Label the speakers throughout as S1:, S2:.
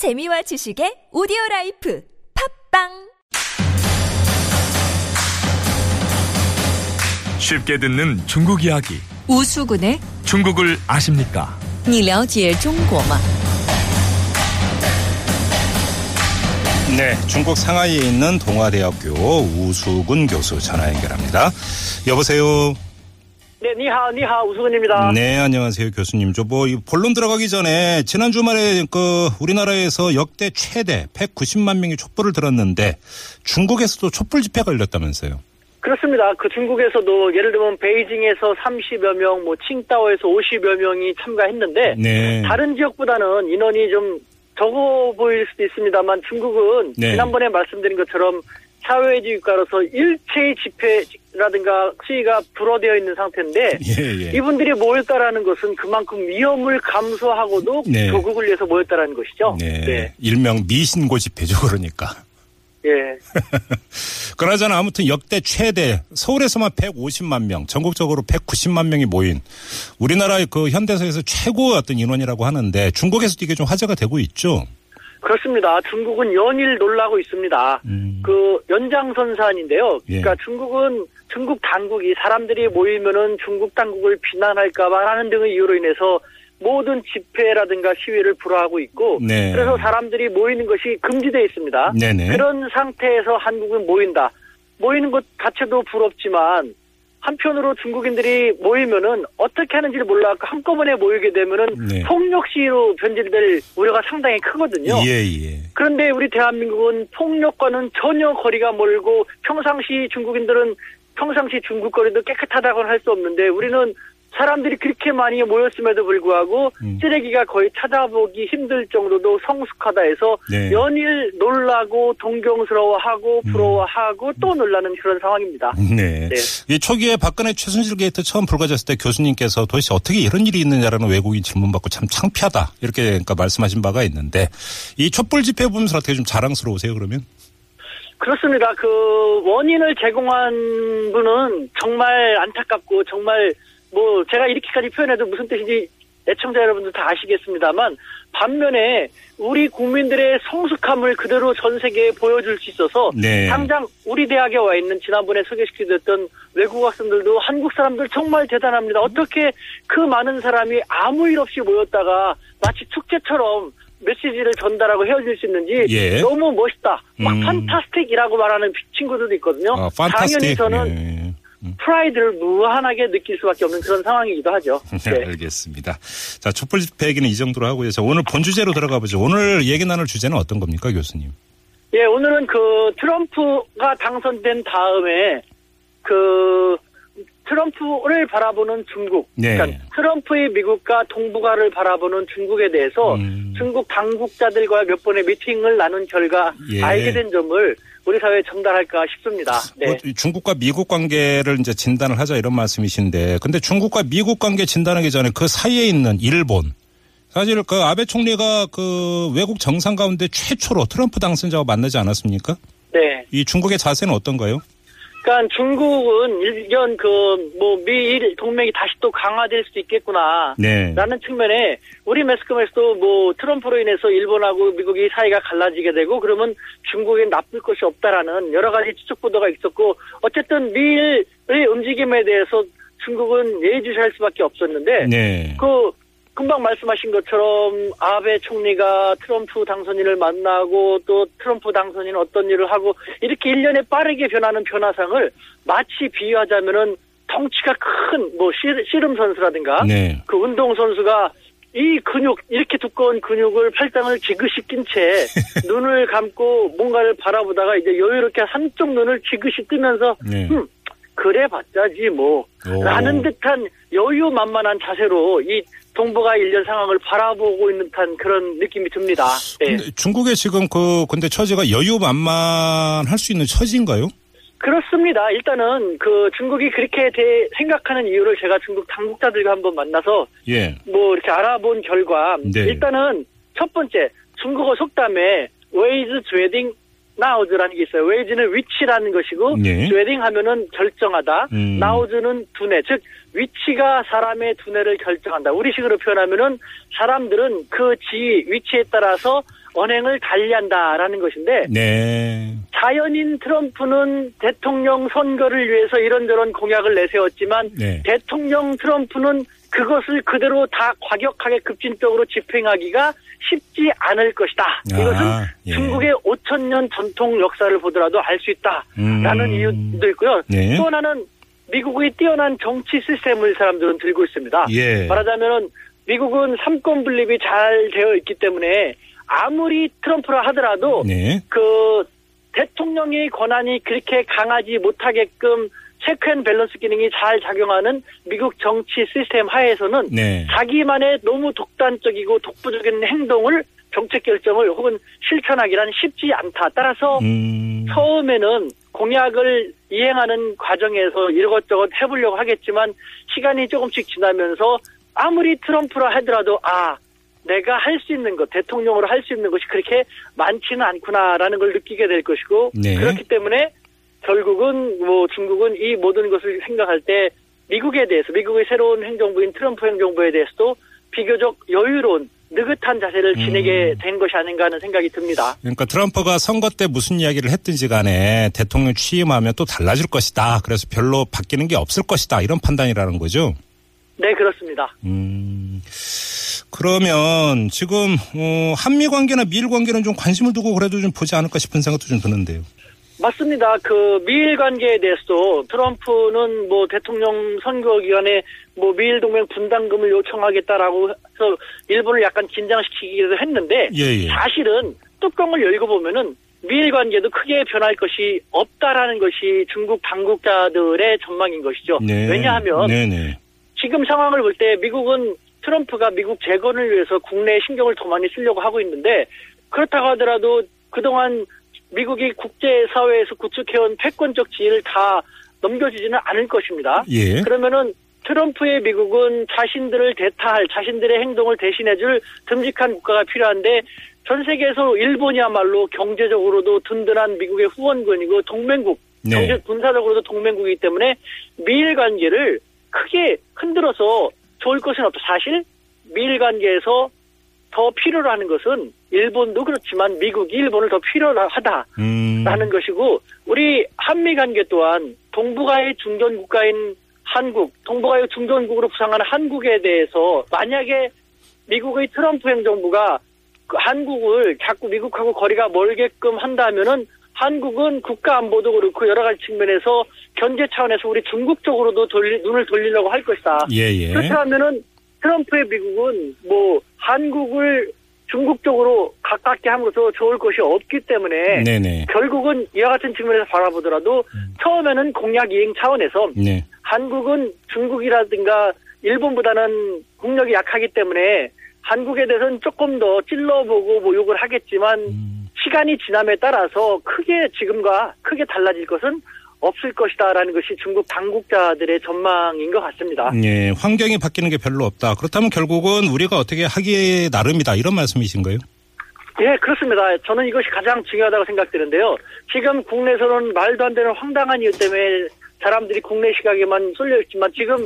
S1: 재미와 지식의 오디오 라이프 팝빵
S2: 쉽게 듣는 중국 이야기.
S3: 우수군의
S2: 중국을 아십니까?
S3: 你了解中国吗？
S4: 네, 중국 상하이에 있는 동아대학교 우수군 교수 전화 연결합니다. 여보세요.
S5: 네, 你好, 你好, 우수근입니다.
S4: 네, 안녕하세요, 교수님. 저 뭐 본론 들어가기 전에 지난 주말에 그 우리나라에서 역대 최대 190만 명이 촛불을 들었는데 중국에서도 촛불 집회가 열렸다면서요.
S5: 그렇습니다. 그 중국에서도 예를 들면 베이징에서 30여 명, 뭐 칭다오에서 50여 명이 참가했는데
S4: 네.
S5: 다른 지역보다는 인원이 좀 적어 보일 수도 있습니다만 중국은
S4: 네.
S5: 지난번에 말씀드린 것처럼 사회주의 국가로서 일체의 집회라든가 시위가 불어되어 있는 상태인데
S4: 예, 예.
S5: 이분들이 모였다라는 것은 그만큼 위험을 감수하고도
S4: 네.
S5: 조국을 위해서 모였다라는 것이죠.
S4: 네. 일명 미신고 집회죠, 그러니까.
S5: 예.
S4: 그나저나 아무튼 역대 최대 서울에서만 150만 명, 전국적으로 190만 명이 모인 우리나라의 그 현대사에서 최고의 어떤 인원이라고 하는데 중국에서도 이게 좀 화제가 되고 있죠.
S5: 그렇습니다. 중국은 연일 놀라고 있습니다.
S4: 음.
S5: 그 연장선 사안인데요.
S4: 예.
S5: 그러니까 중국은 중국 당국이 사람들이 모이면은 중국 당국을 비난할까봐 하는 등의 이유로 인해서 모든 집회라든가 시위를 불허하고 있고
S4: 네.
S5: 그래서 사람들이 모이는 것이 금지되어 있습니다.
S4: 네네.
S5: 그런 상태에서 한국은 모인다. 모이는 것 자체도 부럽지만 한편으로 중국인들이 모이면은 어떻게 하는지를 몰라갖고 한꺼번에 모이게 되면은
S4: 네.
S5: 폭력 시위로 변질될 우려가 상당히 크거든요.
S4: 예, 예.
S5: 그런데 우리 대한민국은 폭력과는 전혀 거리가 멀고 평상시 중국인들은 평상시 중국 거리도 깨끗하다고는 할 수 없는데 우리는 사람들이 그렇게 많이 모였음에도 불구하고
S4: 음.
S5: 쓰레기가 거의 찾아보기 힘들 정도로 성숙하다 해서
S4: 네.
S5: 연일 놀라고 동경스러워하고 부러워하고 또 놀라는 그런 상황입니다.
S4: 네.
S5: 네.
S4: 이 초기에 박근혜 최순실 게이트 처음 불거졌을 때 교수님께서 도대체 어떻게 이런 일이 있느냐라는 외국인 질문 받고 참 창피하다 이렇게 그러니까 말씀하신 바가 있는데 이 촛불 집회 보면서 어떻게 좀 자랑스러우세요 그러면?
S5: 그렇습니다. 그 원인을 제공한 분은 정말 안타깝고 정말 뭐 제가 이렇게까지 표현해도 무슨 뜻인지 애청자 여러분들 다 아시겠습니다만 반면에 우리 국민들의 성숙함을 그대로 전 세계에 보여줄 수 있어서
S4: 네.
S5: 당장 우리 대학에 와 있는 지난번에 소개시켜드렸던 외국 학생들도 한국 사람들 정말 대단합니다. 어떻게 그 많은 사람이 아무 일 없이 모였다가 마치 축제처럼 메시지를 전달하고 헤어질 수 있는지
S4: 예.
S5: 너무 멋있다. 막
S4: 음.
S5: 판타스틱이라고 말하는 친구들도 있거든요.
S4: 아,
S5: 당연히
S4: 판타스틱.
S5: 저는
S4: 네.
S5: 프라이드를 무한하게 느낄 수밖에 없는 그런 상황이기도 하죠.
S4: 네,
S5: 네.
S4: 알겠습니다. 자, 촛불 집회 얘기는 이 정도로 하고요. 자, 오늘 본 주제로 들어가 보죠. 오늘 얘기 나눌 주제는 어떤 겁니까, 교수님?
S5: 예, 오늘은 그 트럼프가 당선된 다음에 그 트럼프를 바라보는 중국,
S4: 네.
S5: 그러니까 트럼프의 미국과 동북아를 바라보는 중국에 대해서
S4: 음.
S5: 중국 당국자들과 몇 번의 미팅을 나눈 결과
S4: 예.
S5: 알게 된 점을 우리 사회에 전달할까 싶습니다. 네.
S4: 뭐 중국과 미국 관계를 이제 진단을 하자 이런 말씀이신데, 근데 중국과 미국 관계 진단하기 전에 그 사이에 있는 일본. 사실 그 아베 총리가 그 외국 정상 가운데 최초로 트럼프 당선자와 만나지 않았습니까?
S5: 네.
S4: 이 중국의 자세는 어떤가요?
S5: 그러니까 중국은 일견 그 뭐 미일 동맹이 다시 또 강화될 수도 있겠구나.
S4: 네.
S5: 라는 측면에 우리 매스컴에서도 뭐 트럼프로 인해서 일본하고 미국이 사이가 갈라지게 되고 그러면 중국에 나쁠 것이 없다라는 여러 가지 추측 보도가 있었고 어쨌든 미일의 움직임에 대해서 중국은 예의주시할 수밖에 없었는데
S4: 네.
S5: 그 금방 말씀하신 것처럼 아베 총리가 트럼프 당선인을 만나고 또 트럼프 당선인 어떤 일을 하고 이렇게 일년에 빠르게 변하는 변화상을 마치 비유하자면은 덩치가 큰 뭐 씨름 선수라든가
S4: 네.
S5: 그 운동 선수가 이 근육 이렇게 두꺼운 근육을 팔짱을 지그시 낀 채 눈을 감고 뭔가를 바라보다가 이제 여유롭게 한쪽 눈을 지그시 뜨면서
S4: 네.
S5: 음 그래 봤자지 뭐
S4: 오.
S5: 라는 듯한 여유만만한 자세로 이 동북아 일련 상황을 바라보고 있는 듯한 그런 느낌이 듭니다. 네.
S4: 근데 중국의 지금 그 근데 처지가 여유만만할 수 있는 처지인가요?
S5: 그렇습니다. 일단은 그 중국이 그렇게 대, 생각하는 이유를 제가 중국 당국자들과 한번 만나서
S4: 예.
S5: 뭐 이렇게 알아본 결과
S4: 네.
S5: 일단은 첫 번째 중국어 속담에 位置决定 나우즈라는 게 있어요. 웨이즈는 위치라는 것이고
S4: 네.
S5: 즈웨딩 하면은 결정하다.
S4: 음.
S5: 나우즈는 두뇌 즉 위치가 사람의 두뇌를 결정한다. 우리식으로 표현하면은 사람들은 그 지위 위치에 따라서 언행을 달리한다라는 것인데
S4: 네.
S5: 자연인 트럼프는 대통령 선거를 위해서 이런저런 공약을 내세웠지만
S4: 네.
S5: 대통령 트럼프는 그것을 그대로 다 과격하게 급진적으로 집행하기가 쉽지 않을 것이다. 이것은
S4: 아, 예.
S5: 중국의 5천 년 전통 역사를 보더라도 알 수 있다라는
S4: 음.
S5: 이유도 있고요.
S4: 네.
S5: 또 하나는 미국의 뛰어난 정치 시스템을 사람들은 들고 있습니다.
S4: 예.
S5: 말하자면은 미국은 삼권 분립이 잘 되어 있기 때문에 아무리 트럼프라 하더라도
S4: 네.
S5: 그 대통령의 권한이 그렇게 강하지 못하게끔 체크앤 밸런스 기능이 잘 작용하는 미국 정치 시스템 하에서는
S4: 네.
S5: 자기만의 너무 독단적이고 독보적인 행동을 정책 결정을 혹은 실천하기란 쉽지 않다. 따라서
S4: 음.
S5: 처음에는 공약을 이행하는 과정에서 이것저것 해보려고 하겠지만 시간이 조금씩 지나면서 아무리 트럼프라 하더라도 아 내가 할 수 있는 것 대통령으로 할 수 있는 것이 그렇게 많지는 않구나라는 걸 느끼게 될 것이고
S4: 네.
S5: 그렇기 때문에 결국은 뭐 중국은 이 모든 것을 생각할 때 미국에 대해서 미국의 새로운 행정부인 트럼프 행정부에 대해서도 비교적 여유로운 느긋한 자세를 지니게 된 것이 아닌가 하는 생각이 듭니다.
S4: 그러니까 트럼프가 선거 때 무슨 이야기를 했든지 간에 대통령 취임하면 또 달라질 것이다. 그래서 별로 바뀌는 게 없을 것이다. 이런 판단이라는 거죠.
S5: 네 그렇습니다.
S4: 음. 그러면 지금 어, 한미 관계나 미일 관계는 좀 관심을 두고 그래도 좀 보지 않을까 싶은 생각도 좀 드는데요.
S5: 맞습니다. 그 미일 관계에 대해서도 트럼프는 뭐 대통령 선거 기간에 뭐 미일 동맹 분담금을 요청하겠다라고 해서 일본을 약간 긴장시키기도 했는데
S4: 예, 예.
S5: 사실은 뚜껑을 열고 보면은 미일 관계도 크게 변할 것이 없다라는 것이 중국 당국자들의 전망인 것이죠.
S4: 네.
S5: 왜냐하면
S4: 네네.
S5: 지금 상황을 볼 때 미국은 트럼프가 미국 재건을 위해서 국내에 신경을 더 많이 쓰려고 하고 있는데 그렇다고 하더라도 그동안 미국이 국제사회에서 구축해온 패권적 지위를 다 넘겨주지는 않을 것입니다.
S4: 예.
S5: 그러면은 트럼프의 미국은 자신들을 대타할 자신들의 행동을 대신해줄 듬직한 국가가 필요한데 전 세계에서 일본이야말로 경제적으로도 든든한 미국의 후원군이고 동맹국,
S4: 네.
S5: 경제 군사적으로도 동맹국이기 때문에 미일 관계를 크게 흔들어서 좋을 것은 없다. 사실 미일 관계에서 더 필요로 하는 것은 일본도 그렇지만 미국이 일본을 더 필요로 하다.
S4: 음.
S5: 라는 것이고 우리 한미 관계 또한 동북아의 중견 국가인 한국, 동북아의 중견국으로 부상하는 한국에 대해서 만약에 미국의 트럼프 행정부가 그 한국을 자꾸 미국하고 거리가 멀게끔 한다면은 한국은 국가 안보도 그렇고 여러 가지 측면에서 견제 차원에서 우리 중국 쪽으로도 돌리, 눈을 돌리려고 할 것이다.
S4: 예, 예.
S5: 그렇다면은 트럼프의 미국은 뭐 한국을 중국 쪽으로 가깝게 함으로써 좋을 것이 없기 때문에
S4: 네네.
S5: 결국은 이와 같은 측면에서 바라보더라도 처음에는 공약 이행 차원에서
S4: 네.
S5: 한국은 중국이라든가 일본보다는 국력이 약하기 때문에 한국에 대해서는 조금 더 찔러보고 모욕을 하겠지만
S4: 음.
S5: 시간이 지남에 따라서 크게 지금과 크게 달라질 것은 없을 것이다라는 것이 중국 당국자들의 전망인 것 같습니다.
S4: 예, 환경이 바뀌는 게 별로 없다. 그렇다면 결국은 우리가 어떻게 하기에 나름이다. 이런 말씀이신가요?
S5: 예, 그렇습니다. 저는 이것이 가장 중요하다고 생각되는데요. 지금 국내에서는 말도 안 되는 황당한 이유 때문에 사람들이 국내 시각에만 쏠려 있지만 지금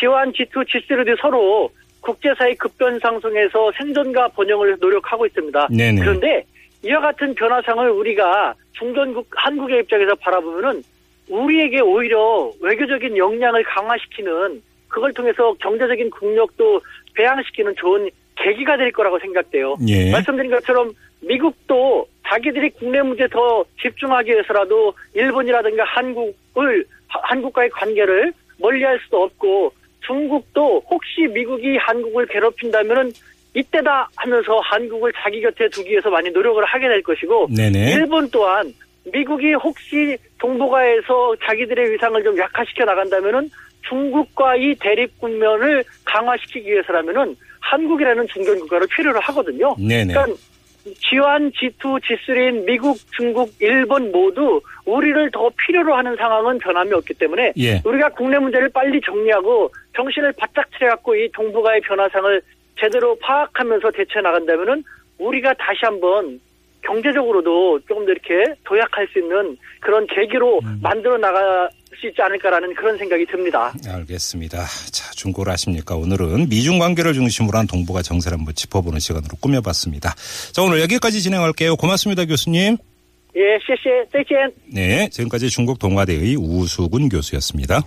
S5: G1, G2, G3도 서로 국제사회 급변 상승에서 생존과 번영을 노력하고 있습니다.
S4: 네네.
S5: 그런데 이와 같은 변화상을 우리가 중전국 한국의 입장에서 바라보면은 우리에게 오히려 외교적인 역량을 강화시키는 그걸 통해서 경제적인 국력도 배양시키는 좋은 계기가 될 거라고 생각돼요.
S4: 예.
S5: 말씀드린 것처럼 미국도 자기들이 국내 문제 더 집중하기 위해서라도 일본이라든가 한국을 하- 한국과의 관계를 멀리할 수도 없고 중국도 혹시 미국이 한국을 괴롭힌다면은 이때다 하면서 한국을 자기 곁에 두기 위해서 많이 노력을 하게 될 것이고
S4: 네네.
S5: 일본 또한 미국이 혹시 동북아에서 자기들의 위상을 좀 약화시켜 나간다면은 중국과의 대립 국면을 강화시키기 위해서라면은 한국이라는 중견 국가를 필요로 하거든요.
S4: 네네.
S5: 그러니까 G1, G2, G3인 미국, 중국, 일본 모두 우리를 더 필요로 하는 상황은 변함이 없기 때문에
S4: 예.
S5: 우리가 국내 문제를 빨리 정리하고 정신을 바짝 차려갖고 이 동북아의 변화상을 제대로 파악하면서 대처해 나간다면은 우리가 다시 한번 경제적으로도 조금 더 이렇게 도약할 수 있는 그런 계기로 만들어 나갈 수 있지 않을까라는 그런 생각이 듭니다.
S4: 알겠습니다. 자, 중국을 아십니까? 오늘은 미중 관계를 중심으로 한 동북아 정세를 한번 짚어보는 시간으로 꾸며봤습니다. 자, 오늘 여기까지 진행할게요. 고맙습니다, 교수님.
S5: 예, 谢谢，再见。
S4: 네, 지금까지 중국 동아대의 우수군 교수였습니다.